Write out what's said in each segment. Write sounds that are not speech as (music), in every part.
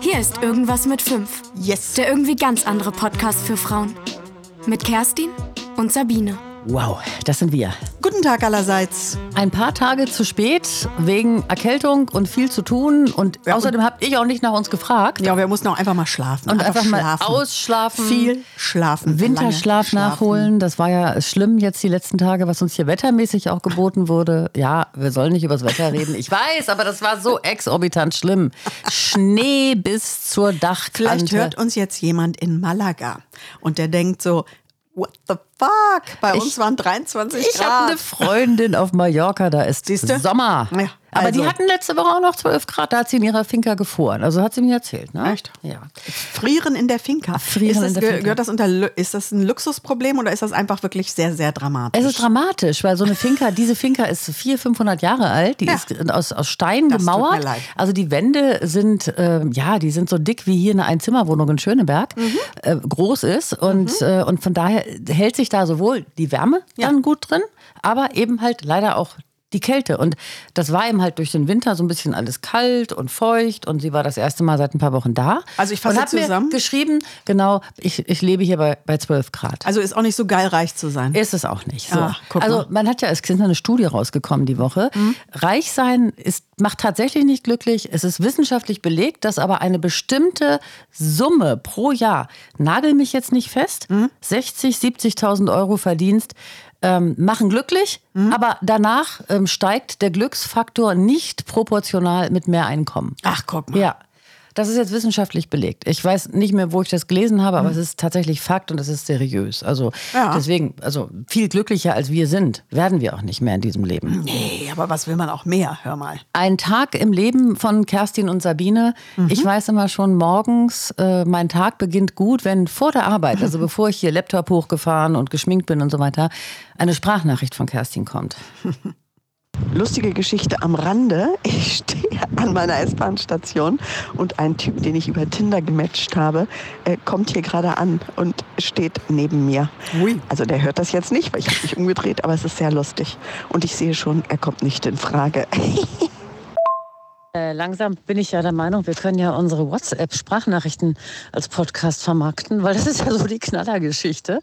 Hier ist Irgendwas mit 5. Yes. Der irgendwie ganz andere Podcast für Frauen. Mit Kerstin und Sabine. Wow, das sind wir. Guten Tag allerseits. Ein paar Tage zu spät wegen Erkältung und viel zu tun. Und Ja, außerdem habt ihr auch nicht nach uns gefragt. Ja, wir mussten auch einfach mal schlafen. Und einfach mal schlafen. ausschlafen. Viel schlafen. Winterschlaf lange nachholen. Das war ja schlimm jetzt die letzten Tage, was uns hier wettermäßig auch geboten wurde. Ja, wir sollen nicht übers Wetter reden. Ich weiß, aber das war so exorbitant schlimm. Schnee bis zur Dachkante. Vielleicht hört uns jetzt jemand in Malaga und der denkt so, what the fuck? Bei Ich- uns waren 23 Ich habe Grad. eine Freundin auf Mallorca, da ist Siehste? Sommer. Ja, Aber die also. hatten letzte Woche auch noch 12 Grad, da hat sie in ihrer Finca gefroren. Also hat sie mir erzählt. Ne? Echt? Ja. Frieren in der Finca. Frieren ist das, in der Finca. Gehört das unter, ist das ein Luxusproblem oder ist das einfach wirklich sehr, sehr dramatisch? Es ist dramatisch, weil so eine Finca, diese Finca ist 400, 500 Jahre alt. Die Ja. ist aus, aus Stein Das tut gemauert. mir leid. Also die Wände sind, ähm, ja, die sind so dick wie hier eine Einzimmerwohnung in Schöneberg Mhm. äh, groß ist. Und, äh, und von daher hält sich da sowohl die Wärme Ja. dann gut drin, aber eben halt leider auch die Kälte. Und das war eben halt durch den Winter so ein bisschen alles kalt und feucht. Und sie war das erste Mal seit ein paar Wochen da. Also ich fasse und hat zusammen. mir geschrieben, genau, ich, ich lebe hier bei, bei 12 Grad. also ist auch nicht so geil, reich zu sein. Ist es auch nicht. So. Guck also man hat ja, es ist eine Studie rausgekommen die Woche. Reich sein ist, macht tatsächlich nicht glücklich. Es ist wissenschaftlich belegt, dass aber eine bestimmte Summe pro Jahr, nagel mich jetzt nicht fest, 60, 70.000 Euro Verdienst, ähm, machen glücklich, aber danach ähm, steigt der Glücksfaktor nicht proportional mit mehr Einkommen. Ach, guck mal. Ja. Das ist jetzt wissenschaftlich belegt. Ich weiß nicht mehr, wo ich das gelesen habe, aber es ist tatsächlich Fakt und es ist seriös. Also Ja. deswegen, also viel glücklicher als wir sind, werden wir auch nicht mehr in diesem Leben. Nee, aber was will man auch mehr? Hör mal. Ein Tag im Leben von Kerstin und Sabine. Ich weiß immer schon morgens, äh, mein Tag beginnt gut, wenn vor der Arbeit, also (laughs) bevor ich hier Laptop hochgefahren und geschminkt bin und so weiter, eine Sprachnachricht von Kerstin kommt. (laughs) Lustige Geschichte am Rande. Ich stehe an meiner S-Bahn-Station und ein Typ, den ich über Tinder gematcht habe, äh, kommt hier gerade an und steht neben mir. Ui. Also der hört das jetzt nicht, weil ich habe mich umgedreht, aber es ist sehr lustig. Und ich sehe schon, er kommt nicht in Frage. (laughs) Äh, langsam bin ich ja der Meinung, wir können ja unsere WhatsApp-Sprachnachrichten als Podcast vermarkten, weil das ist ja so die Knallergeschichte.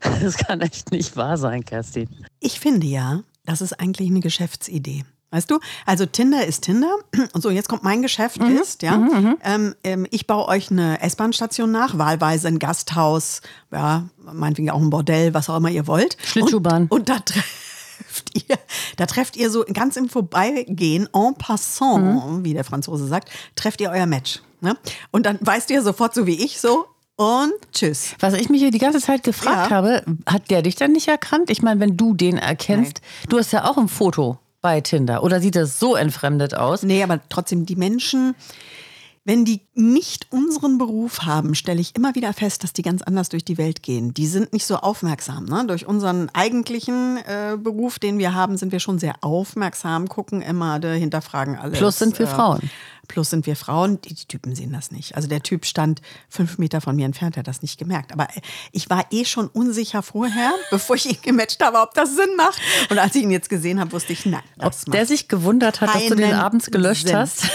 (laughs) Das kann echt nicht wahr sein, Kerstin. Ich finde ja, das ist eigentlich eine Geschäftsidee. Weißt du? Also Tinder ist Tinder. Und (clears throat) so, jetzt kommt mein Geschäft Mhm. ist, ja. Ähm, ähm, ich baue euch eine S-Bahn-Station nach, wahlweise ein Gasthaus, ja, meinetwegen auch ein Bordell, was auch immer ihr wollt. Schlittschuhbahn. Und, und da trefft (laughs) ihr, da trefft ihr so ganz im Vorbeigehen, en passant, Mhm. wie der Franzose sagt, trefft ihr euer Match. Ne? Und dann weißt ihr sofort, so wie ich, so und tschüss. Was ich mich hier die ganze Zeit gefragt Ja. habe, hat der dich dann nicht erkannt? Ich meine, wenn du den erkennst, du hast ja auch ein Foto bei Tinder. Oder sieht das so entfremdet aus? Nee, aber trotzdem, die Menschen, wenn die nicht unseren Beruf haben, stelle ich immer wieder fest, dass die ganz anders durch die Welt gehen. Die sind nicht so aufmerksam. Ne? Durch unseren eigentlichen äh, Beruf, den wir haben, sind wir schon sehr aufmerksam, gucken immer, de, hinterfragen alles. Plus sind wir äh, Frauen. Plus sind wir Frauen, die, Typen sehen das nicht. Also der Typ stand fünf Meter von mir entfernt, hat das nicht gemerkt. Aber äh, ich war eh schon unsicher vorher, (laughs) bevor ich ihn gematcht habe, ob das Sinn macht. Und als ich ihn jetzt gesehen habe, wusste ich, nein, Ob das der macht sich gewundert hat, dass du den abends gelöscht Sinn. hast?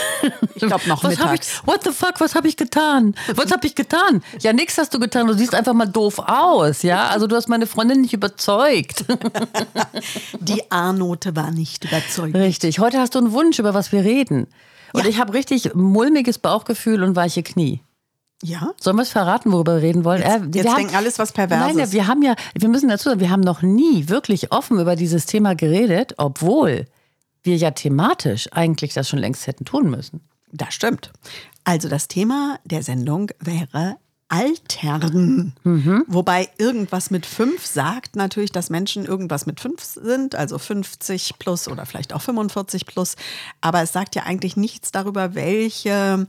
Ich glaube noch (laughs) was mittags. What the fuck, was habe ich getan? Was habe ich getan? Ja, nix hast du getan. Du siehst einfach mal doof aus, ja? Also du hast meine Freundin nicht überzeugt. (laughs) Die A-Note war nicht überzeugt. Richtig. Heute hast du einen Wunsch, über was wir reden. Und Ja. ich habe richtig mulmiges Bauchgefühl und weiche Knie. Ja? Sollen wir es verraten, worüber wir reden wollen? Jetzt- Äh, jetzt wir denken alles was Perverses. Nein, ja, wir haben ja, wir müssen dazu sagen, wir haben noch nie wirklich offen über dieses Thema geredet, obwohl wir ja thematisch eigentlich das schon längst hätten tun müssen. Das stimmt. Also das Thema der Sendung wäre Altern. Wobei irgendwas mit fünf sagt natürlich, dass Menschen irgendwas mit fünf sind, also 50 plus oder vielleicht auch 45 plus. Aber es sagt ja eigentlich nichts darüber, welche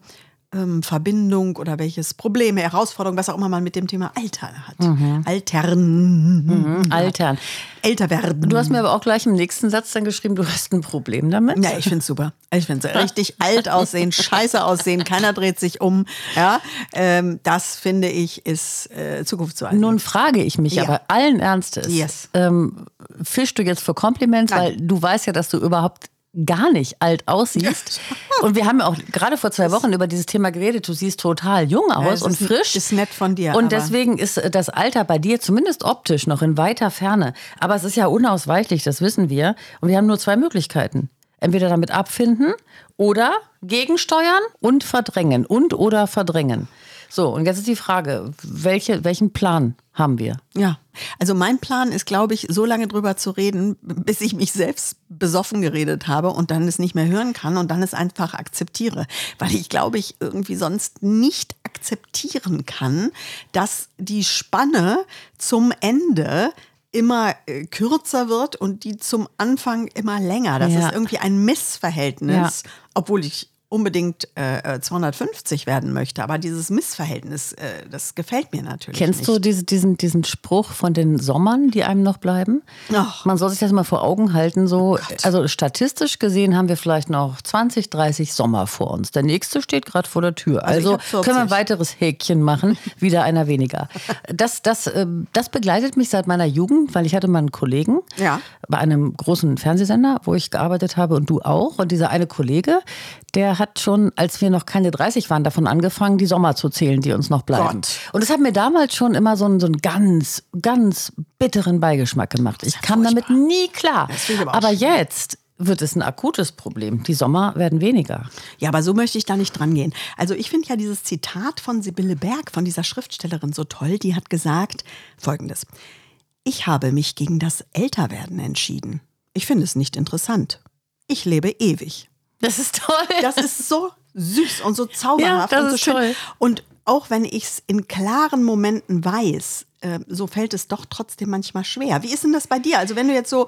ähm, Verbindung oder welches Problem, Herausforderung, was auch immer man mit dem Thema Alter hat. Mhm. Altern. Altern. Älter werden. Du hast mir aber auch gleich im nächsten Satz dann geschrieben, du hast ein Problem damit. Ja, ich find's super. Ich find's richtig (laughs) alt aussehen, scheiße aussehen, keiner dreht sich um. Ja, ähm, das finde ich ist äh, zukunftsweisend. Nun frage ich mich Ja. aber allen Ernstes, Yes. ähm, fischst du jetzt für Compliments, Nein. weil du weißt ja, dass du überhaupt gar nicht alt aussiehst. Und wir haben ja auch gerade vor zwei Wochen über dieses Thema geredet. Du siehst total jung aus es und ist- frisch. ist nett von dir, Und deswegen ist äh, das Alter bei dir zumindest optisch noch in weiter Ferne. Aber es ist ja unausweichlich, das wissen wir. Und wir haben nur zwei Möglichkeiten. Entweder damit abfinden oder gegensteuern und verdrängen. Und oder verdrängen. So, und jetzt ist die Frage, welche, welchen Plan haben wir? Ja, also mein Plan ist, glaube ich, so lange drüber zu reden, bis ich mich selbst besoffen geredet habe und dann es nicht mehr hören kann und dann es einfach akzeptiere. Weil ich glaube, ich irgendwie sonst nicht akzeptieren kann, dass die Spanne zum Ende immer äh, kürzer wird und die zum Anfang immer länger. Das Ja. ist irgendwie ein Missverhältnis, obwohl ich unbedingt äh, äh, 250 werden möchte. Aber dieses Missverhältnis, äh, das gefällt mir natürlich Kennst nicht. du diese, diesen, diesen Spruch von den Sommern, die einem noch bleiben? Ach. Man soll sich das mal vor Augen halten. So, also statistisch gesehen haben wir vielleicht noch 20, 30 Sommer vor uns. Der nächste steht gerade vor der Tür. Also Also, hab 40. können wir ein weiteres Häkchen machen, (laughs) wieder einer weniger. Das, das, ähm, das begleitet mich seit meiner Jugend, weil ich hatte mal einen Kollegen Ja. bei einem großen Fernsehsender, wo ich gearbeitet habe und du auch. Und dieser eine Kollege, der hat schon, als wir noch keine 30 waren, davon angefangen, die Sommer zu zählen, die uns noch bleiben. Gott. Und das hat mir damals schon immer so einen, so einen ganz, ganz bitteren Beigeschmack gemacht. Ich kam damit nie klar. aber Aber jetzt wird es ein akutes Problem. Die Sommer werden weniger. Ja, aber so möchte ich da nicht dran gehen. Also ich finde ja dieses Zitat von Sibylle Berg, von dieser Schriftstellerin, so toll. Die hat gesagt folgendes. Ich habe mich gegen das Älterwerden entschieden. Ich finde es nicht interessant. Ich lebe ewig. Das ist toll. Das ist so süß und so zauberhaft Ja, das und so ist schön. toll. Und auch wenn ich es in klaren Momenten weiß, äh, so fällt es doch trotzdem manchmal schwer. Wie ist denn das bei dir? Also wenn du jetzt so,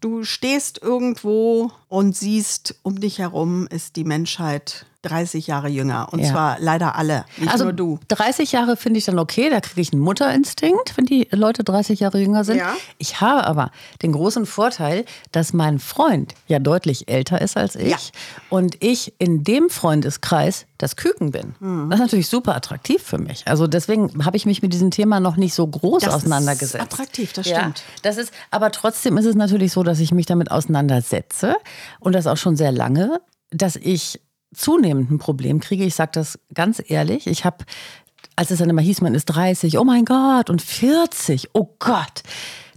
du stehst irgendwo und siehst, um dich herum ist die Menschheit 30 Jahre jünger. Und Ja. zwar leider alle, nicht also nur du. 30 Jahre finde ich dann okay, da kriege ich einen Mutterinstinkt, wenn die Leute 30 Jahre jünger sind. Ja. Ich habe aber den großen Vorteil, dass mein Freund ja deutlich älter ist als ich Ja. und ich in dem Freundeskreis das Küken bin. Hm. Das ist natürlich super attraktiv für mich. Also deswegen habe ich mich mit diesem Thema noch nicht so groß Das ist auseinandergesetzt. attraktiv, das stimmt. Das ist, aber trotzdem ist es natürlich so, dass ich mich damit auseinandersetze und das auch schon sehr lange, dass ich zunehmend ein Problem kriege. Ich sage das ganz ehrlich. Ich habe, als es dann immer hieß, man ist 30, oh mein Gott, und 40, oh Gott.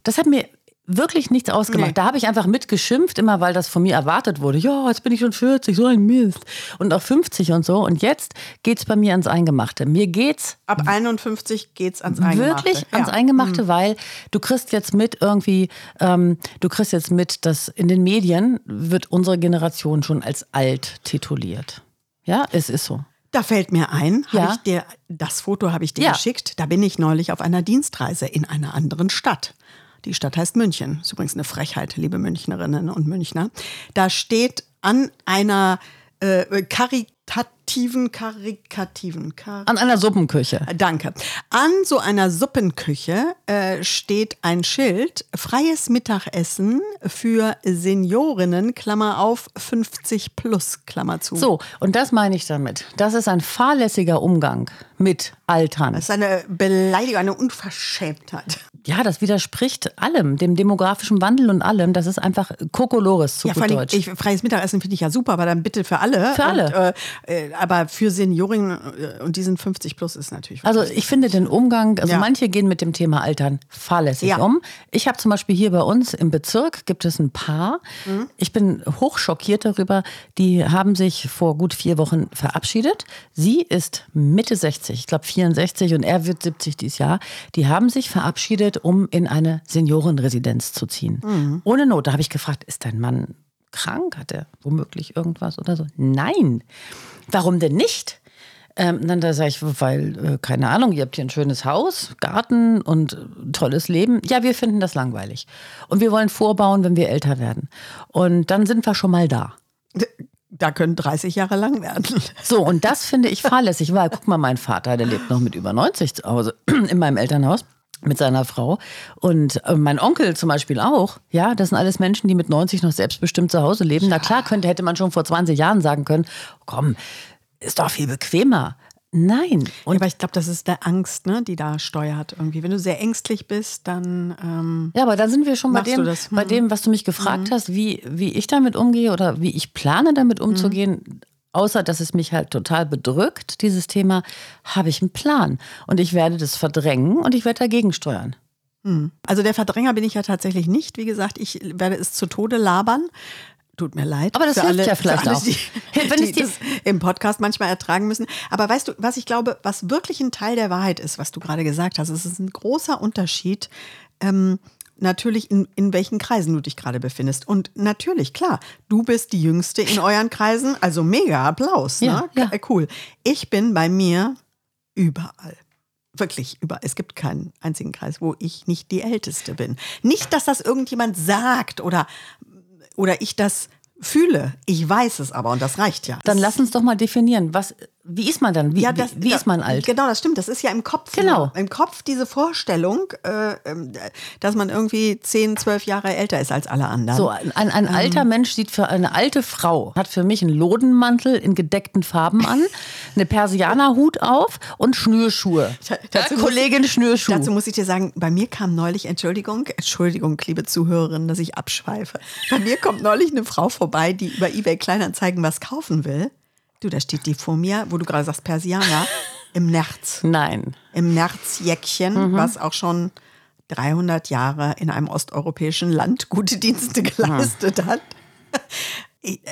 Das hat mir wirklich nichts ausgemacht. Nee. Da habe ich einfach mitgeschimpft, immer weil das von mir erwartet wurde. Ja, jetzt bin ich schon 40, so ein Mist. Und auch 50 und so. Und jetzt geht's bei mir ans Eingemachte. Mir geht's Ab 51 geht's ans Eingemachte. Wirklich ans Ja. Eingemachte, weil du kriegst jetzt mit irgendwie, ähm, du kriegst jetzt mit, dass in den Medien wird unsere Generation schon als alt tituliert. Ja, es ist so. Da fällt mir ein, Ja. ich dir, das Foto habe ich dir Ja. geschickt. Da bin ich neulich auf einer Dienstreise in einer anderen Stadt. Die Stadt heißt München. Ist übrigens eine Frechheit, liebe Münchnerinnen und Münchner. Da steht an einer äh, karitativen, karikativen, kar An einer Suppenküche. Danke. An so einer Suppenküche äh, steht ein Schild, freies Mittagessen für Seniorinnen, Klammer auf, 50 plus, Klammer zu. So, und das meine ich damit. Das ist ein fahrlässiger Umgang mit Altern. Das ist eine Beleidigung, eine Unverschämtheit. Ja, das widerspricht allem, dem demografischen Wandel und allem. Das ist einfach Kokolores zu Ja, gut Deutsch. ich, freies Mittagessen finde ich ja super, aber dann bitte für alle. Für alle. Und, äh, aber für Seniorinnen äh, und die sind 50 plus ist natürlich. Also ich finde den Umgang, also Ja. manche gehen mit dem Thema Altern fahrlässig Ja. um. Ich habe zum Beispiel hier bei uns im Bezirk gibt es ein Paar. Mhm. Ich bin hochschockiert darüber. Die haben sich vor gut vier Wochen verabschiedet. Sie ist Mitte 60, ich glaube 64 und er wird 70 dieses Jahr. Die haben sich verabschiedet, um in eine Seniorenresidenz zu ziehen. Mhm. Ohne Not. Da habe ich gefragt, ist dein Mann krank? Hat er womöglich irgendwas oder so? Nein. Warum denn nicht? Ähm, dann da sage ich, weil, äh, keine Ahnung, ihr habt hier ein schönes Haus, Garten und äh, tolles Leben. Ja, wir finden das langweilig. Und wir wollen vorbauen, wenn wir älter werden. Und dann sind wir schon mal da. da können 30 Jahre lang werden. So, und das finde ich fahrlässig, weil guck mal, mein Vater, der lebt noch mit über 90 zu Hause (clears throat) in meinem Elternhaus mit seiner Frau und äh, mein Onkel zum Beispiel auch. Ja, das sind alles Menschen, die mit 90 noch selbstbestimmt zu Hause leben. Na klar, könnte, hätte man schon vor 20 Jahren sagen können, komm, ist doch viel bequemer. Nein. Und aber ich glaube, das ist der Angst, ne, die da steuert irgendwie. Wenn du sehr ängstlich bist, dann. Ähm, ja, aber da sind wir schon bei dem, das. bei Mhm. dem, was du mich gefragt hast, wie, wie ich damit umgehe oder wie ich plane, damit umzugehen. Außer dass es mich halt total bedrückt, dieses Thema, habe ich einen Plan. Und ich werde das verdrängen und ich werde dagegen steuern. Also der Verdränger bin ich ja tatsächlich nicht. Wie gesagt, ich werde es zu Tode labern. Tut mir leid. Aber das hilft alle, ja vielleicht alle, auch. Die, Wenn die dir- das im Podcast manchmal ertragen müssen. Aber weißt du, was ich glaube, was wirklich ein Teil der Wahrheit ist, was du gerade gesagt hast, es ist ein großer Unterschied. Ähm, Natürlich, in, in welchen Kreisen du dich gerade befindest. Und natürlich, klar, du bist die Jüngste in euren Kreisen, also mega Applaus. Ja, ne? ja. Äh, Cool. Ich bin bei mir überall. Wirklich überall. Es gibt keinen einzigen Kreis, wo ich nicht die Älteste bin. Nicht, dass das irgendjemand sagt oder, oder ich das fühle. Ich weiß es aber und das reicht ja. Dann lass uns doch mal definieren, was, wie ist man dann? Wie, ja, das, wie, wie ist man alt? Genau, das stimmt. Das ist ja im Kopf. Genau. Im Kopf diese Vorstellung, äh, ähm, dass man irgendwie 10, 12 Jahre älter ist als alle anderen. So, ein, ein alter Mensch sieht für eine alte Frau, hat für mich einen Lodenmantel in gedeckten Farben an, (laughs) eine Persianerhut auf und Schnürschuhe. Dazu Ja, muss- Kollegin Schnürschuh. Dazu muss ich dir sagen, bei mir kam neulich, Entschuldigung, Entschuldigung, liebe Zuhörerinnen, dass ich abschweife. Bei mir kommt neulich eine Frau vorbei, die über eBay Kleinanzeigen was kaufen will. Du, da steht die vor mir, wo du gerade sagst, Persianer, im Nerz. (laughs) Nein. Im Nerzjäckchen, was auch schon 300 Jahre in einem osteuropäischen Land gute Dienste (laughs) geleistet hat. (laughs)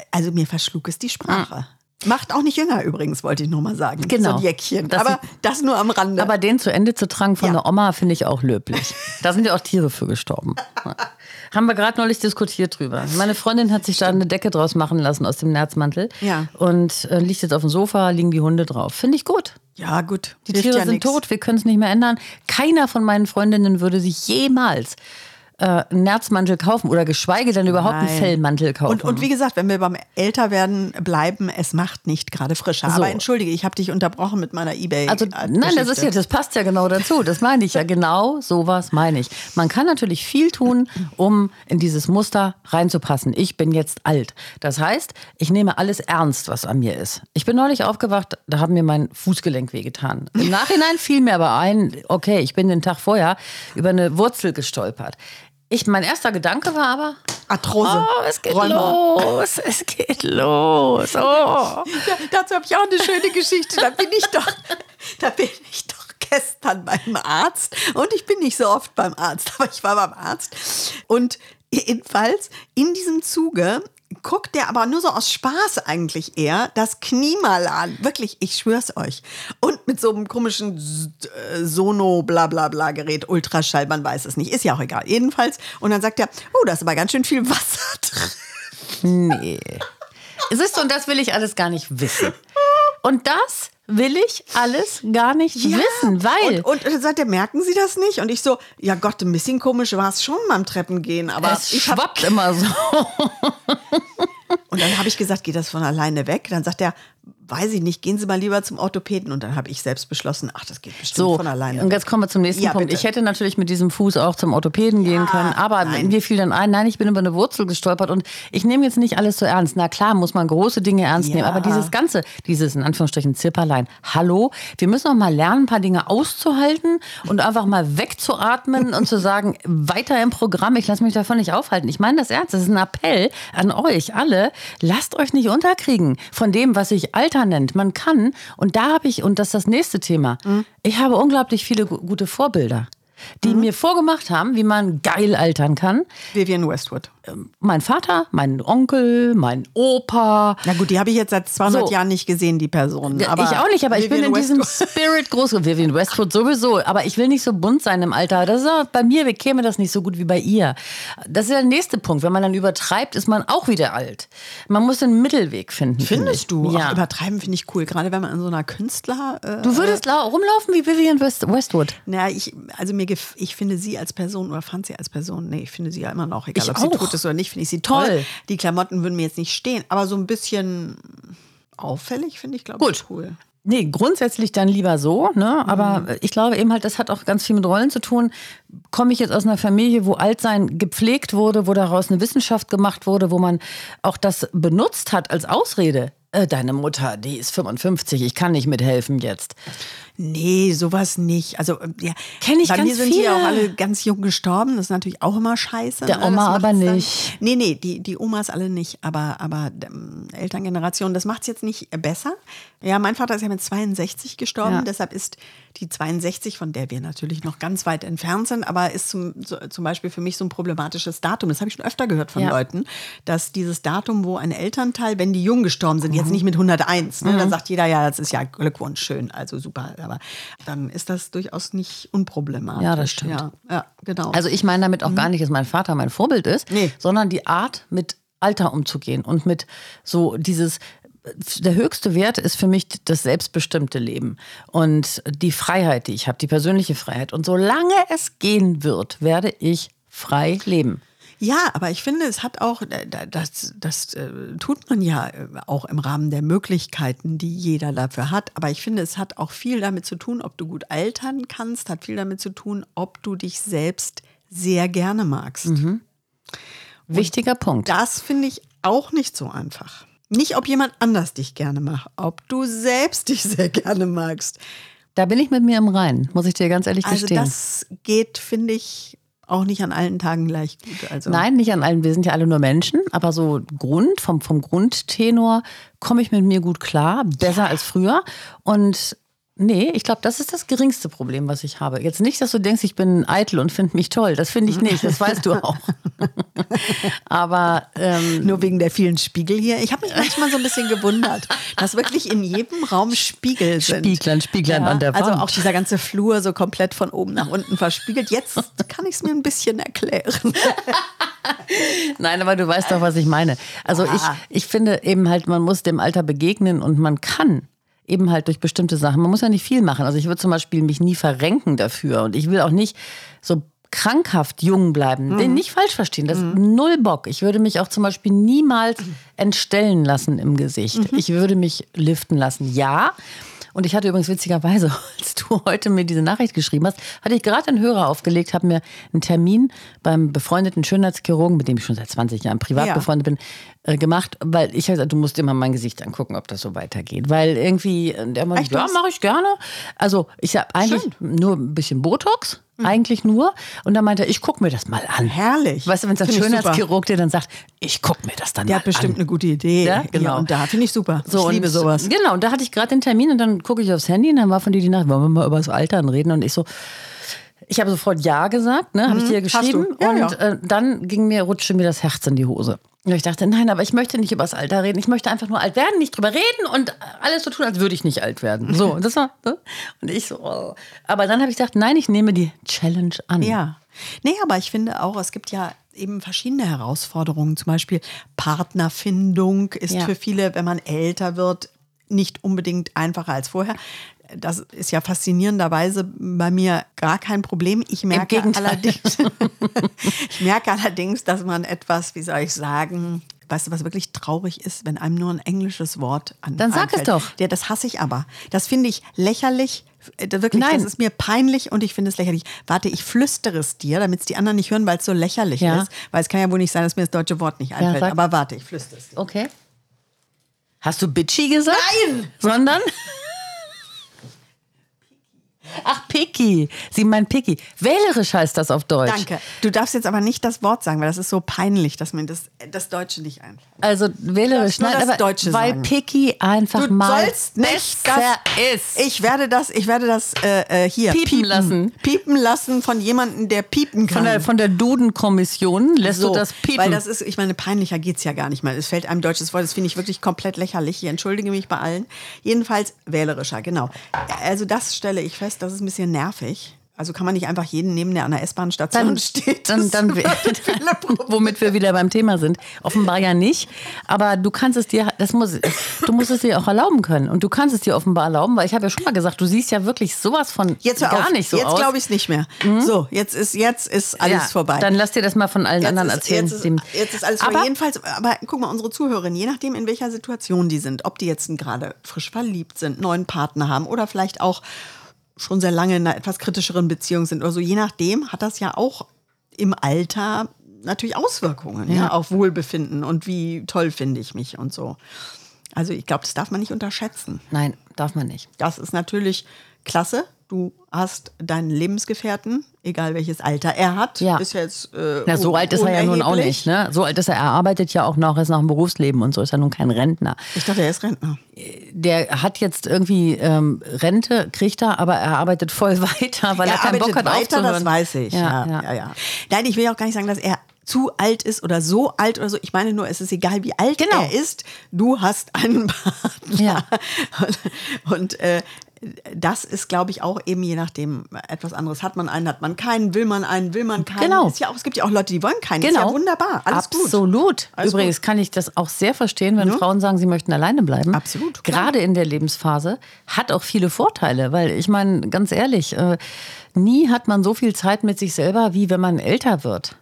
Also mir verschlug es die Sprache. Macht auch nicht jünger übrigens, wollte ich nur mal sagen. Genau. So ein Jäckchen. Das Aber das nur am Rande. Aber den zu Ende zu tragen von Ja. der Oma finde ich auch löblich. Da sind ja auch Tiere für gestorben. Haben wir gerade neulich diskutiert drüber. Meine Freundin hat sich da eine Decke draus machen lassen aus dem Nerzmantel. Ja. Und äh, liegt jetzt auf dem Sofa, liegen die Hunde drauf. Finde ich gut. ja, gut. Die Tiere ja sind nix. tot, wir können es nicht mehr ändern. Keiner von meinen Freundinnen würde sich jemals äh, einen Nerzmantel kaufen oder geschweige denn überhaupt einen Nein. Fellmantel kaufen. Und, und wie gesagt, wenn wir beim Älterwerden bleiben, es macht nicht gerade frischer. So. Aber entschuldige, ich habe dich unterbrochen mit meiner ebay Also nein, das ist ja, das passt ja genau dazu. Das meine ich ja (laughs) genau. Sowas meine ich. Man kann natürlich viel tun, um in dieses Muster reinzupassen. Ich bin jetzt alt. Das heißt, ich nehme alles ernst, was an mir ist. Ich bin neulich aufgewacht, da haben mir mein Fußgelenk wehgetan. Im (laughs) Nachhinein fiel mir aber ein, okay, ich bin den Tag vorher über eine Wurzel gestolpert. Ich, mein erster Gedanke war aber, Arthrose. oh, es geht Rheuma. los, es geht los. Oh. Ja, dazu habe ich auch eine schöne Geschichte. Da bin ich doch, da bin ich doch gestern beim Arzt. Und ich bin nicht so oft beim Arzt, aber ich war beim Arzt. Und jedenfalls in diesem Zuge guckt der aber nur so aus Spaß eigentlich eher das Knie mal an. Wirklich, ich schwör's euch. Und mit so einem komischen äh, Sono bla bla bla Gerät, Ultraschall, man weiß es nicht. Ist ja auch egal. Jedenfalls. Und dann sagt er, oh, da ist aber ganz schön viel Wasser (laughs) drin. Nee. Es ist und das will ich alles gar nicht wissen. Und das will ich alles gar nicht wissen, weil Und, und dann sagt er, merken Sie das nicht? Und ich so, ja Gott, ein bisschen komisch war es schon beim Treppengehen, aber es ich hab, schwappt immer so. Und dann habe ich gesagt, geht das von alleine weg? Dann sagt er, weiß ich nicht, gehen Sie mal lieber zum Orthopäden. Und dann habe ich selbst beschlossen, ach, das geht bestimmt So, von alleine. und jetzt kommen wir zum nächsten Ja, Punkt. bitte. Ich hätte natürlich mit diesem Fuß auch zum Orthopäden gehen können, aber nein. mir fiel dann ein, nein, ich bin über eine Wurzel gestolpert und ich nehme jetzt nicht alles so ernst. Na klar, muss man große Dinge ernst Ja. nehmen, aber dieses Ganze, dieses in Anführungsstrichen Zipperlein, hallo, wir müssen auch mal lernen, ein paar Dinge auszuhalten und einfach mal wegzuatmen und zu sagen, (laughs) weiter im Programm, ich lasse mich davon nicht aufhalten. Ich meine das ernst, das ist ein Appell an euch alle, lasst euch nicht unterkriegen von dem, was sich Alter nennt. Man kann, und da habe ich, und das ist das nächste Thema, ich habe unglaublich viele gu- gute Vorbilder, die mir vorgemacht haben, wie man geil altern kann. Vivian Westwood. Mein Vater, mein Onkel, mein Opa, Na gut, die habe ich jetzt seit 200 So. Jahren nicht gesehen, die Personen. Ja, Aber ich auch nicht, aber ich bin in Vivian diesem Westwood- Spirit groß geworden. Vivian Westwood sowieso, aber ich will nicht so bunt sein im Alter. Das ist auch, bei mir käme das nicht so gut wie bei ihr. Das ist der nächste Punkt. Wenn man dann übertreibt, ist man auch wieder alt. Man muss einen Mittelweg finden. finde Findest ich. du? Ja. Ach, übertreiben finde ich cool. Gerade wenn man an so einer Künstler. Äh, du würdest lau- rumlaufen wie Vivian West Westwood. na, ich, also mir mir ich finde sie als Person oder fand sie als Person. Nee, ich finde sie ja immer noch, egal Ich ob sie auch. tot ist oder nicht, finde ich sie toll. Toll. Die Klamotten würden mir jetzt nicht stehen, aber so ein bisschen auffällig finde ich, glaube ich, cool. Nee, grundsätzlich dann lieber so, ne? Mhm. Aber ich glaube eben halt, das hat auch ganz viel mit Rollen zu tun. Komme ich jetzt aus einer Familie, wo Altsein gepflegt wurde, wo daraus eine Wissenschaft gemacht wurde, wo man auch das benutzt hat als Ausrede. Äh, deine Mutter, die ist 55, ich kann nicht mithelfen jetzt. Nee, sowas nicht. Also, äh, ja. Kenn ich Bei ganz mir sind die viele. auch alle ganz jung gestorben. Das ist natürlich auch immer scheiße. Der ne? Oma aber macht's dann- nicht. Nee, nee, die, die Omas alle nicht. Aber, aber ähm, Elterngeneration, das macht es jetzt nicht besser. Ja, mein Vater ist ja mit 62 gestorben. Ja. Deshalb ist die 62, von der wir natürlich noch ganz weit entfernt sind, aber ist zum, zum Beispiel für mich so ein problematisches Datum. Das habe ich schon öfter gehört von Ja. Leuten, dass dieses Datum, wo ein Elternteil, wenn die jung gestorben sind, Mhm. jetzt nicht mit 101, ne, dann sagt jeder, ja, das ist ja Glückwunsch, schön, also super. Aber dann ist das durchaus nicht unproblematisch. Ja, das stimmt. Ja, ja genau. Also ich meine damit auch gar nicht, dass mein Vater mein Vorbild ist, Nee. sondern die Art, mit Alter umzugehen und mit so dieses der höchste Wert ist für mich das selbstbestimmte Leben und die Freiheit, die ich habe, die persönliche Freiheit. Und solange es gehen wird, werde ich frei leben. Ja, aber ich finde, es hat auch, äh, das, das äh, tut man ja äh, auch im Rahmen der Möglichkeiten, die jeder dafür hat. Aber ich finde, es hat auch viel damit zu tun, ob du gut altern kannst, hat viel damit zu tun, ob du dich selbst sehr gerne magst. Wichtiger Punkt. Das finde ich auch nicht so einfach. Nicht, ob jemand anders dich gerne mag, ob du selbst dich sehr gerne magst. Da bin ich mit mir im Reinen, muss ich dir ganz ehrlich Also gestehen. das geht, finde ich, auch nicht an allen Tagen gleich gut. Also Nein, nicht an allen. Wir sind ja alle nur Menschen, aber so Grund, vom, vom Grundtenor komme ich mit mir gut klar, besser als früher. Und nee, ich glaube, das ist das geringste Problem, was ich habe. Jetzt nicht, dass du denkst, ich bin eitel und finde mich toll. Das finde ich nicht, das weißt du auch. (laughs) aber ähm, Nur wegen der vielen Spiegel hier. Ich habe mich manchmal so ein bisschen gewundert, dass wirklich in jedem Raum Spiegel sind. Spieglern, Spieglern an der Also Wand. auch dieser ganze Flur so komplett von oben nach unten verspiegelt. Jetzt kann ich es mir ein bisschen erklären. (laughs) Nein, aber du weißt doch, was ich meine. Also ich, ich finde eben halt, man muss dem Alter begegnen und man kann eben halt durch bestimmte Sachen. Man muss ja nicht viel machen. Also ich würde zum Beispiel mich nie verrenken dafür und ich will auch nicht so krankhaft jung bleiben. Den nicht falsch verstehen, das ist null Bock. Ich würde mich auch zum Beispiel niemals entstellen lassen im Gesicht. Ich würde mich liften lassen, ja. Und ich hatte übrigens witzigerweise, (laughs) als du heute mir diese Nachricht geschrieben hast, hatte ich gerade einen Hörer aufgelegt, habe mir einen Termin beim befreundeten Schönheitschirurgen, mit dem ich schon seit 20 Jahren privat Ja. befreundet bin, äh, gemacht, weil ich habe gesagt, du musst immer mein Gesicht angucken, ob das so weitergeht. Weil irgendwie, äh, der meinte, ja, mache ich gerne. Also ich habe eigentlich nur ein bisschen Botox, Mhm. eigentlich nur. Und dann meinte er, ich gucke mir das mal an. Herrlich. Weißt du, wenn es ein. Schönheitschirurg dir dann sagt, ich gucke mir das dann Der mal hat bestimmt an. eine gute Idee. Ja, genau. Hier und da finde ich super. So, ich und liebe sowas. Genau, und da hatte ich gerade den Termin und dann gucke ich aufs Handy und dann war von dir die Nachricht, wollen wir mal über das Altern reden? Und ich so, ich habe sofort Ja gesagt, ne, habe ich dir Mhm, hast geschrieben. Ja, und ja. Äh, dann ging mir, rutschte mir das Herz in die Hose. Und ich dachte, nein, aber ich möchte nicht über das Alter reden. Ich möchte einfach nur alt werden, nicht drüber reden und alles so tun, als würde ich nicht alt werden. So, und (laughs) das war, ne? und ich so, oh. aber dann habe ich gedacht, nein, ich nehme die Challenge an. Ja. Nee, aber ich finde auch, es gibt ja eben verschiedene Herausforderungen. Zum Beispiel Partnerfindung ist Ja. für viele, wenn man älter wird, nicht unbedingt einfacher als vorher. Das ist ja faszinierenderweise bei mir gar kein Problem. Ich merke allerdings, (laughs) ich merke allerdings, dass man etwas, wie soll ich sagen, weißt du, was wirklich traurig ist, wenn einem nur ein englisches Wort an Dann sag es doch. Ja, das hasse ich aber. Das finde ich lächerlich. Äh, Wirklich, Nein. das ist mir peinlich und ich finde es lächerlich. Warte, ich flüstere es dir, damit es die anderen nicht hören, weil es so lächerlich Ja. ist. Weil es kann ja wohl nicht sein, dass mir das deutsche Wort nicht einfällt. sag. aber warte, ich flüstere es dir. Okay. Hast du bitchy gesagt? Nein! Sondern? Ach, picky. Sie meint picky. Wählerisch heißt das auf Deutsch. Danke. Du darfst jetzt aber nicht das Wort sagen, weil das ist so peinlich, dass mir das, das Deutsche nicht einfällt. Also wählerisch, nein, das aber Deutsche weil sagen. picky einfach Du mal sollst nicht besser das, ist. Ich werde das, ich werde das äh, äh, hier Piepen lassen. Piepen lassen von jemandem, der piepen kann. von der, von der Duden-Kommission lässt so, du das piepen. Weil das ist, ich meine, peinlicher geht's ja gar nicht mal. Es fällt einem deutsches Wort, das finde ich wirklich komplett lächerlich. Ich entschuldige mich bei allen. Jedenfalls wählerischer, genau. Also das stelle ich fest, das ist ein bisschen nervig. Also kann man nicht einfach jeden nehmen, der an der S-Bahn-Station Dann, steht. dann, dann, (laughs) womit wir wieder beim Thema sind. Offenbar ja nicht. Aber du kannst es dir, das muss, du musst es dir auch erlauben können. Und du kannst es dir offenbar erlauben, weil ich habe ja schon mal gesagt, du siehst ja wirklich sowas von Jetzt gar auf. nicht so jetzt aus. Mhm. glaube ich es nicht mehr. So, jetzt ist, jetzt ist alles ja, vorbei. Dann lass dir das mal von allen Jetzt anderen ist, erzählen. Jetzt ist, jetzt ist alles vorbei. aber, Jedenfalls, aber guck mal, unsere Zuhörerinnen, je nachdem, in welcher Situation die sind, ob die jetzt gerade frisch verliebt sind, neuen Partner haben oder vielleicht auch schon sehr lange in einer etwas kritischeren Beziehung sind oder so, je nachdem hat das ja auch im Alter natürlich Auswirkungen ja. Ja. auf Wohlbefinden und wie toll finde ich mich und so. Also ich glaube, das darf man nicht unterschätzen. Nein, darf man nicht. Das ist natürlich klasse. Du hast deinen Lebensgefährten, egal welches Alter er hat. Ja. Ist ja jetzt. Äh, Na, so alt ist er ja nun auch nicht. Ne? So alt ist er. Er arbeitet ja auch noch, er ist noch im Berufsleben und so ist er nun kein Rentner. Ich dachte, er ist Rentner. Der hat jetzt irgendwie ähm, Rente, kriegt er, aber er arbeitet voll (laughs) weiter, weil er, keinen Bock hat weiter, aufzuhören. das weiß ich. Ja, ja, ja, Nein, ich will auch gar nicht sagen, dass er zu alt ist oder so alt oder so. Ich meine nur, es ist egal, wie alt Genau. er ist. Du hast einen (laughs) Partner. Ja. Und, und äh, das ist, glaube ich, auch eben je nachdem etwas anderes. Hat man einen, hat man keinen, will man einen, will man keinen. Genau. Ist ja auch, es gibt ja auch Leute, die wollen keinen. Genau. Ist ja wunderbar. Alles gut. Absolut. Alles Übrigens kann ich das auch sehr verstehen, wenn Frauen sagen, sie möchten alleine bleiben. Absolut, klar. Gerade in der Lebensphase hat auch viele Vorteile, weil ich meine, ganz ehrlich, äh, nie hat man so viel Zeit mit sich selber, wie wenn man älter wird.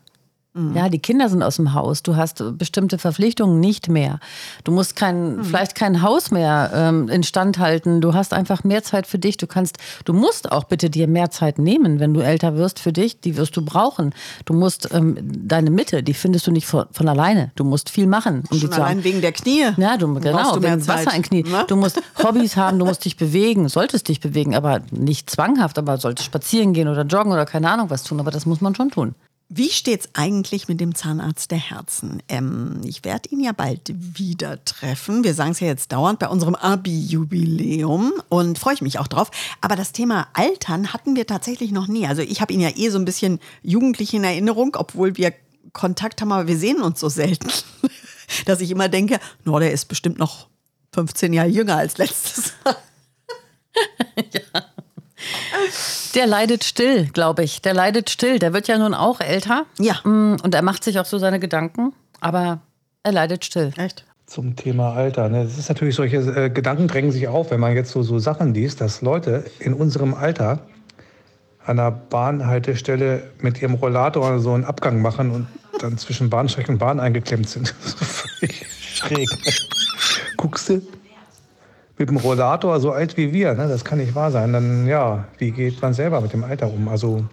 Mhm. Ja, die Kinder sind aus dem Haus. Du hast bestimmte Verpflichtungen nicht mehr. Du musst kein, Mhm. vielleicht kein Haus mehr ähm, instand halten. Du hast einfach mehr Zeit für dich. Du kannst, du musst auch bitte dir mehr Zeit nehmen, wenn du älter wirst für dich. Die wirst du brauchen. Du musst ähm, deine Mitte, die findest du nicht von, von alleine. Du musst viel machen, um die Schon haben. allein wegen der Knie. Ja, du, genau, du wegen Wasser in Knie. ne? Du musst Hobbys haben, du musst dich bewegen, solltest dich bewegen, aber nicht zwanghaft, aber solltest spazieren gehen oder joggen oder keine Ahnung was tun, aber das muss man schon tun. Wie steht's eigentlich mit dem Zahnarzt der Herzen? Ähm, ich werde ihn ja bald wieder treffen. Wir sagen es ja jetzt dauernd bei unserem Abi-Jubiläum und freue ich mich auch drauf. Aber das Thema Altern hatten wir tatsächlich noch nie. Also ich habe ihn ja eh so ein bisschen jugendlich in Erinnerung, obwohl wir Kontakt haben, aber wir sehen uns so selten, (laughs) dass ich immer denke, no, der ist bestimmt noch 15 Jahre jünger als letztes Mal. (laughs) Der leidet still, glaube ich. Der leidet still. Der wird ja nun auch älter. Ja. Mm, Und er macht sich auch so seine Gedanken, aber er leidet still. Echt? Zum Thema Alter. Ne? Es ist natürlich solche äh, Gedanken drängen sich auf, wenn man jetzt so, so Sachen liest, dass Leute in unserem Alter an der Bahnhaltestelle mit ihrem Rollator so einen Abgang machen und dann zwischen Bahnsteig und Bahn eingeklemmt sind. (laughs) Das ist völlig schräg. Guckst du? Mit dem Rollator so alt wie wir, ne? das kann nicht wahr sein. Dann, ja, wie geht man selber mit dem Alter um? Also,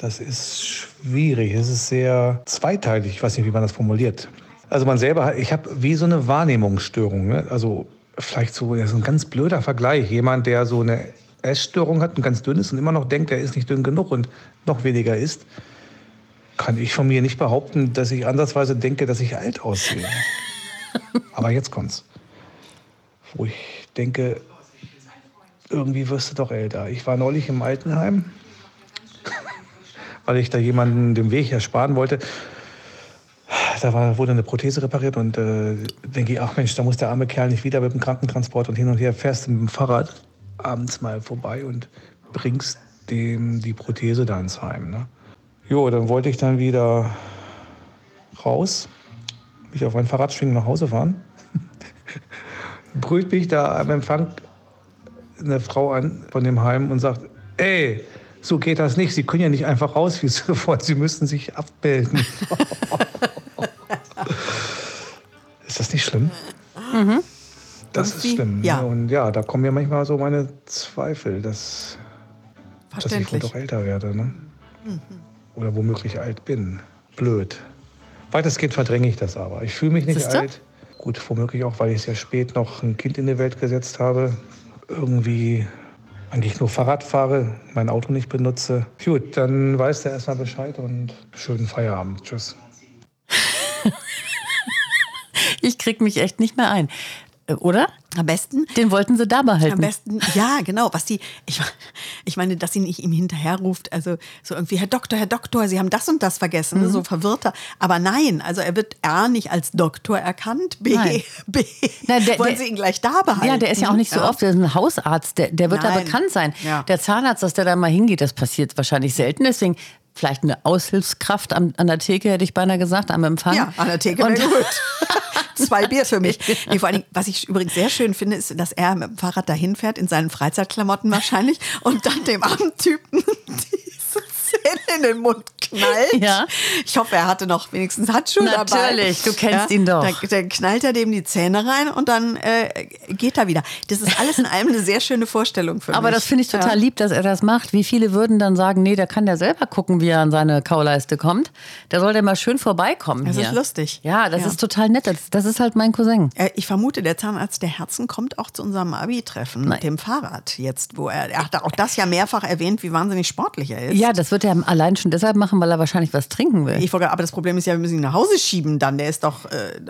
das ist schwierig. Es ist sehr zweiteilig. Ich weiß nicht, wie man das formuliert. Also man selber, ich habe wie so eine Wahrnehmungsstörung. Ne? Also vielleicht so, das ist ein ganz blöder Vergleich. Jemand, der so eine Essstörung hat und ganz dünn ist und immer noch denkt, er ist nicht dünn genug und noch weniger isst, kann ich von mir nicht behaupten, dass ich ansatzweise denke, dass ich alt aussehe. (laughs) Aber jetzt kommt's. Wo ich denke, irgendwie wirst du doch älter. Ich war neulich im Altenheim, (laughs) weil ich da jemanden den Weg ersparen wollte. Da war, wurde eine Prothese repariert und äh, denke ich, ach Mensch, da muss der arme Kerl nicht wieder mit dem Krankentransport und hin und her fährst du mit dem Fahrrad abends mal vorbei und bringst dem die Prothese da ins Heim. Ne? Jo, dann wollte ich dann wieder raus, mich auf mein Fahrrad schwingen nach Hause fahren. (laughs) Brüllt mich da am Empfang eine Frau an von dem Heim und sagt, ey, so geht das nicht. Sie können ja nicht einfach raus wie (laughs) sofort. Sie müssen sich abmelden. (laughs) ist das nicht schlimm? Das ist schlimm. ja. ne? Und ja, da kommen mir manchmal so meine Zweifel, dass, dass ich wohl doch älter werde. Ne? Oder womöglich alt bin. Blöd. Weitestgehend verdränge ich das aber. Ich fühle mich nicht Siehste? alt. Gut, womöglich auch, weil ich sehr spät noch ein Kind in die Welt gesetzt habe. Irgendwie eigentlich nur Fahrrad fahre, mein Auto nicht benutze. Gut, dann weißt du erstmal Bescheid und schönen Feierabend. Tschüss. (laughs) Ich krieg mich echt nicht mehr ein. Äh, Oder? Am besten Den wollten sie da behalten. Am besten, ja, genau, was die, ich, ich meine, dass sie nicht ihm hinterherruft, also so irgendwie, Herr Doktor, Herr Doktor, Sie haben das und das vergessen, Mhm. so verwirrter. Aber nein, also er wird A, nicht als Doktor erkannt, B, Nein. B, Nein, der- wollen der- Sie ihn gleich da behalten. Ja, der ist ja auch nicht so Ja. oft, der ist ein Hausarzt, der, der wird da Nein. bekannt sein. Ja. Der Zahnarzt, dass der da mal hingeht, das passiert wahrscheinlich selten. Deswegen vielleicht eine Aushilfskraft an, an der Theke, hätte ich beinahe gesagt, am Empfang. Ja, an der Theke wäre Und- gut. (laughs) Zwei Bier für mich. Nee, vor allem, was ich übrigens sehr schön finde, ist, dass er mit dem Fahrrad dahin fährt, in seinen Freizeitklamotten wahrscheinlich, und dann dem armen Typen (laughs) diese Zähne in den Mund knallt. Ja. Ich hoffe, er hatte noch wenigstens Handschuhe dabei. Natürlich, du kennst ihn doch. Dann, dann knallt er dem die Zähne rein und dann äh, geht er wieder. Das ist alles in allem eine sehr schöne Vorstellung für mich. Aber das finde ich total Ja. lieb, dass er das macht. Wie viele würden dann sagen, nee, der kann ja selber gucken, wie er an seine Kauleiste kommt. Der soll ja mal schön vorbeikommen Das hier. ist lustig. Ja, das Ja. ist total nett. Das, das ist halt mein Cousin. Äh, Ich vermute, der Zahnarzt der Herzen kommt auch zu unserem Abi-Treffen mit dem Fahrrad jetzt, wo er, er hat auch das ja mehrfach erwähnt, wie wahnsinnig sportlich er ist. Ja, das wird er allein schon deshalb machen, weil er wahrscheinlich was trinken will. Ich wollte, aber das Problem ist ja, wir müssen ihn nach Hause schieben dann. Der ist doch, äh,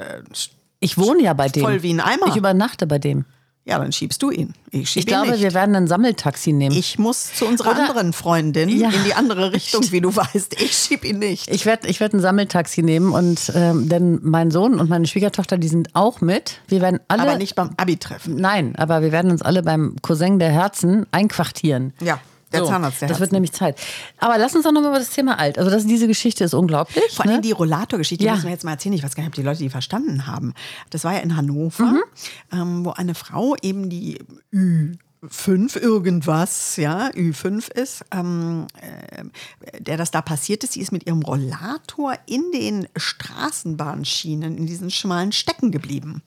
Ich wohne ja bei dem. voll wie ein Eimer. Ich übernachte bei dem. ja, dann schiebst du ihn. Ich Ich glaube, nicht. wir werden ein Sammeltaxi nehmen. ich muss zu unserer Oder- anderen Freundin Ja. in die andere Richtung, wie du weißt. Ich schieb ihn nicht. Ich werde ich werd ein Sammeltaxi nehmen und ähm, denn mein Sohn und meine Schwiegertochter, die sind auch mit. Wir werden alle. aber nicht beim Abi-Treffen. Nein, aber wir werden uns alle beim Cousin der Herzen einquartieren. Ja, der Zahnarzt der Das wird Herzen. nämlich Zeit. Aber lass uns doch noch mal über das Thema alt. Also das, diese Geschichte ist unglaublich. Vor allem ne? die Rollator-Geschichte, Ja. die müssen wir jetzt mal erzählen. Ich weiß gar nicht, ob die Leute die verstanden haben. Das war ja in Hannover, Mhm. ähm, wo eine Frau eben die Ü5 irgendwas, ja, Ü5 ist, ähm, äh, der das da passiert ist. Sie ist mit ihrem Rollator in den Straßenbahnschienen, in diesen schmalen stecken geblieben.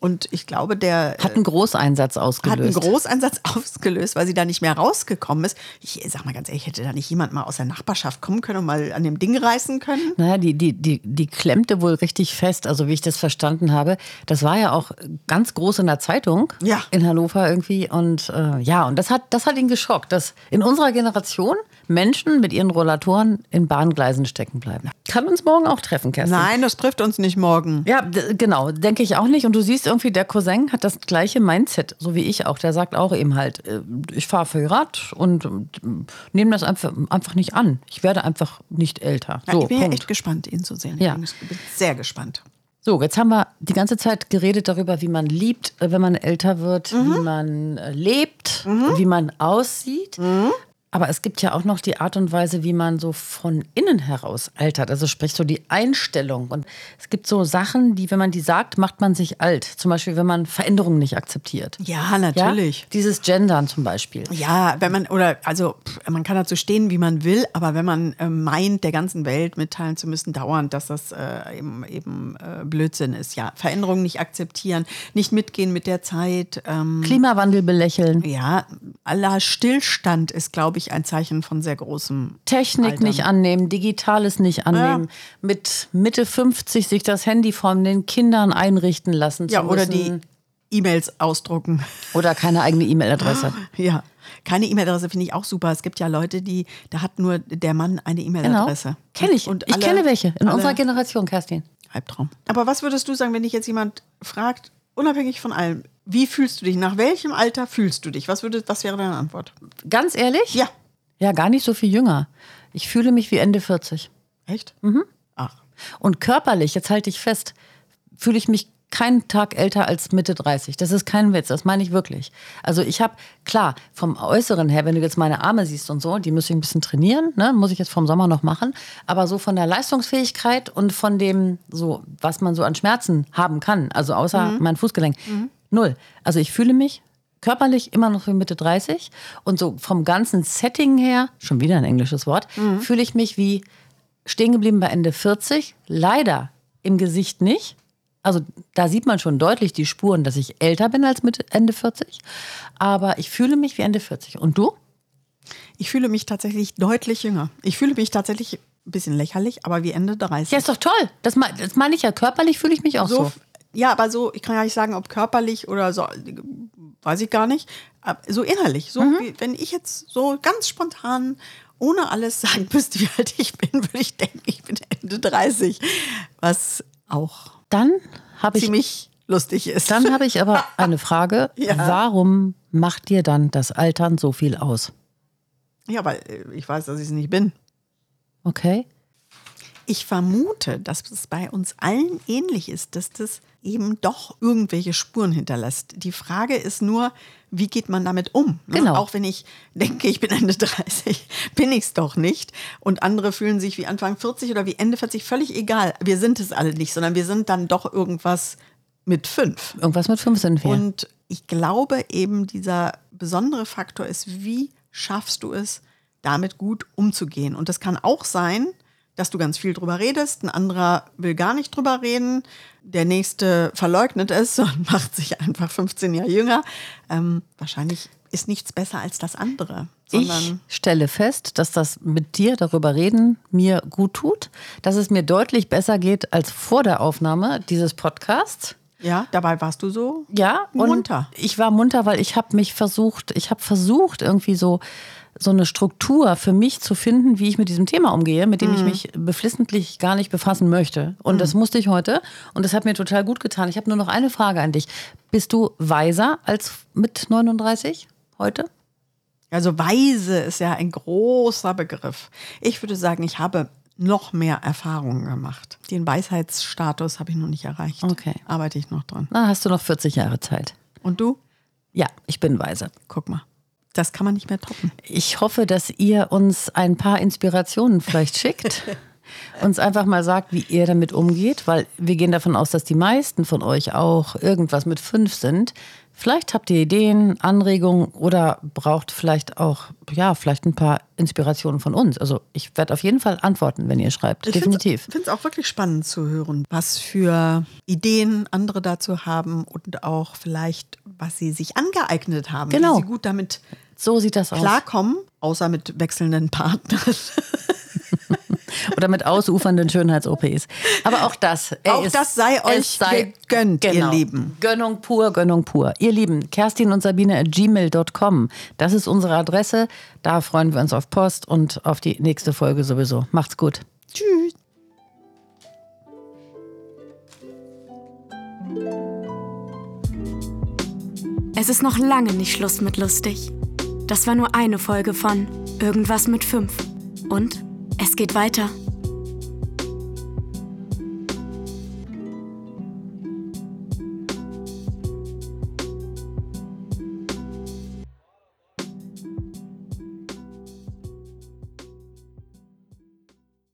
Und ich glaube, der Hat einen Großeinsatz hat einen ausgelöst. Großeinsatz (laughs) ausgelöst, weil sie da nicht mehr rausgekommen ist. Ich sag mal ganz ehrlich, hätte da nicht jemand mal aus der Nachbarschaft kommen können und mal an dem Ding reißen können? Naja, die, die, die, die klemmte wohl richtig fest, also wie ich das verstanden habe. Das war ja auch ganz groß in der Zeitung Ja. in Hannover irgendwie. Und äh, ja, und das hat, das hat ihn geschockt, dass in unserer Generation Menschen mit ihren Rollatoren in Bahngleisen stecken bleiben. Kann uns morgen auch treffen, Kerstin. Nein, das trifft uns nicht morgen. Ja, genau, denke ich auch nicht. Und du siehst irgendwie, der Cousin hat das gleiche Mindset, so wie ich auch. Der sagt auch eben halt, äh, ich fahre Fahrrad und äh, nehme das einfach, einfach nicht an. Ich werde einfach nicht älter. Ja, So, ich bin ja Punkt. echt gespannt, ihn zu sehen. Ja. Ich bin sehr gespannt. So, jetzt haben wir die ganze Zeit geredet darüber, wie man liebt, äh, wenn man älter wird, Mhm. wie man lebt, wie man aussieht. Mhm. Aber es gibt ja auch noch die Art und Weise, wie man so von innen heraus altert. Also sprich so die Einstellung. Und es gibt so Sachen, die, wenn man die sagt, macht man sich alt. Zum Beispiel, wenn man Veränderungen nicht akzeptiert. Ja, natürlich. Ja? Dieses Gendern zum Beispiel. Ja, wenn man, oder, also, pff, man kann dazu stehen, wie man will, aber wenn man äh, meint, der ganzen Welt mitteilen zu müssen, dauernd, dass das äh, eben, eben äh, Blödsinn ist. Ja, Veränderungen nicht akzeptieren, nicht mitgehen mit der Zeit. Ähm, Klimawandel belächeln. ja, aller Stillstand ist, glaube ich, ein Zeichen von sehr großem Technik Altern. nicht annehmen, Digitales nicht annehmen, mit Mitte 50 sich das Handy von den Kindern einrichten lassen. Ja, zu oder müssen. die E-Mails ausdrucken. Oder keine eigene E-Mail-Adresse. (laughs) Ja, keine E-Mail-Adresse finde ich auch super. Es gibt ja Leute, die, da hat nur der Mann eine Genau. E-Mail-Adresse. Kenne ich. Und ich alle- kenne welche. In unserer Generation, Kerstin. Albtraum. Aber was würdest du sagen, wenn dich jetzt jemand fragt, unabhängig von allem, wie fühlst du dich? Nach welchem Alter fühlst du dich? Was, würde, was wäre deine Antwort? Ganz ehrlich? Ja. Ja, gar nicht so viel jünger. Ich fühle mich wie Ende 40. Echt? Mhm. Ach. Und körperlich, jetzt halte ich fest, fühle ich mich keinen Tag älter als Mitte 30. Das ist kein Witz, das meine ich wirklich. Also ich habe, klar, vom Äußeren her, wenn du jetzt meine Arme siehst und so, die muss ich ein bisschen trainieren, ne? muss ich jetzt vom Sommer noch machen. Aber so von der Leistungsfähigkeit und von dem, so, was man so an Schmerzen haben kann, also außer mein Fußgelenk, null. Also ich fühle mich körperlich immer noch wie Mitte 30 und so vom ganzen Setting her, schon wieder ein englisches Wort, fühle ich mich wie stehen geblieben bei Ende 40. Leider im Gesicht nicht. Also da sieht man schon deutlich die Spuren, dass ich älter bin als Mitte, Ende 40. Aber ich fühle mich wie Ende 40. Und du? Ich fühle mich tatsächlich deutlich jünger. Ich fühle mich tatsächlich ein bisschen lächerlich, aber wie Ende 30. Ja, ist doch toll. Das, das meine ich ja. Körperlich fühle ich mich auch so. so, Ja, aber so, ich kann ja nicht sagen, ob körperlich oder so, weiß ich gar nicht. Aber so innerlich. So, Mhm. wie, wenn ich jetzt so ganz spontan, ohne alles (laughs) sagen müsste, wie alt ich bin, würde ich denken, ich bin Ende 30. Was auch Dann habe ich ziemlich lustig ist. Dann habe ich aber (laughs) eine Frage. Ja. Warum macht dir dann das Altern so viel aus? Ja, weil äh, ich weiß, dass ich es nicht bin. Okay? Ich vermute, dass es bei uns allen ähnlich ist, dass das eben doch irgendwelche Spuren hinterlässt. Die Frage ist nur, wie geht man damit um? ne? Genau. Auch wenn ich denke, ich bin Ende (laughs) 30, bin ich es doch nicht. Und andere fühlen sich wie Anfang 40 oder wie Ende 40, völlig egal. Wir sind es alle nicht, sondern wir sind dann doch irgendwas mit fünf. Irgendwas mit fünf sind wir. Und ich glaube eben, dieser besondere Faktor ist, wie schaffst du es, damit gut umzugehen? Und das kann auch sein, dass du ganz viel drüber redest, ein anderer will gar nicht drüber reden, der nächste verleugnet es (laughs) und macht sich einfach 15 Jahre jünger. Ähm, wahrscheinlich ist nichts besser als das andere, ich stelle fest, dass das mit dir darüber reden mir gut tut, dass es mir deutlich besser geht als vor der Aufnahme dieses Podcasts. ja, dabei warst du so Ja, und munter. ich war munter, weil ich habe mich versucht, ich habe versucht irgendwie so so eine Struktur für mich zu finden, wie ich mit diesem Thema umgehe, mit dem ich mich beflissentlich gar nicht befassen möchte. Und das musste ich heute und das hat mir total gut getan. Ich habe nur noch eine Frage an dich. Bist du weiser als mit 39 heute? Also weise ist ja ein großer Begriff. Ich würde sagen, ich habe noch mehr Erfahrungen gemacht. Den Weisheitsstatus habe ich noch nicht erreicht. Okay. Arbeite ich noch dran. Na, hast du noch 40 Jahre Zeit. Und du? Ja, ich bin weiser. Guck mal. Das kann man nicht mehr toppen. Ich hoffe, dass ihr uns ein paar Inspirationen vielleicht schickt. (laughs) uns einfach mal sagt, wie ihr damit umgeht, weil wir gehen davon aus, dass die meisten von euch auch irgendwas mit fünf sind. Vielleicht habt ihr Ideen, Anregungen oder braucht vielleicht auch, ja, vielleicht ein paar Inspirationen von uns. Also ich werde auf jeden Fall antworten, wenn ihr schreibt. Definitiv. Ich finde es auch wirklich spannend zu hören, was für Ideen andere dazu haben und auch vielleicht, was sie sich angeeignet haben, Genau. wie sie gut damit So sieht das aus. klarkommen, außer mit wechselnden Partnern. (laughs) Oder mit ausufernden Schönheits-OPs. Aber auch das. Auch es- das sei euch gegönnt, ihr genau. Lieben. Gönnung pur, Gönnung pur. Ihr Lieben, Kerstin und Sabine at gmail.com. Das ist unsere Adresse. Da freuen wir uns auf Post und auf die nächste Folge sowieso. Macht's gut. Tschüss. Es ist noch lange nicht Schluss mit lustig. Das war nur eine Folge von Irgendwas mit fünf. Und es geht weiter.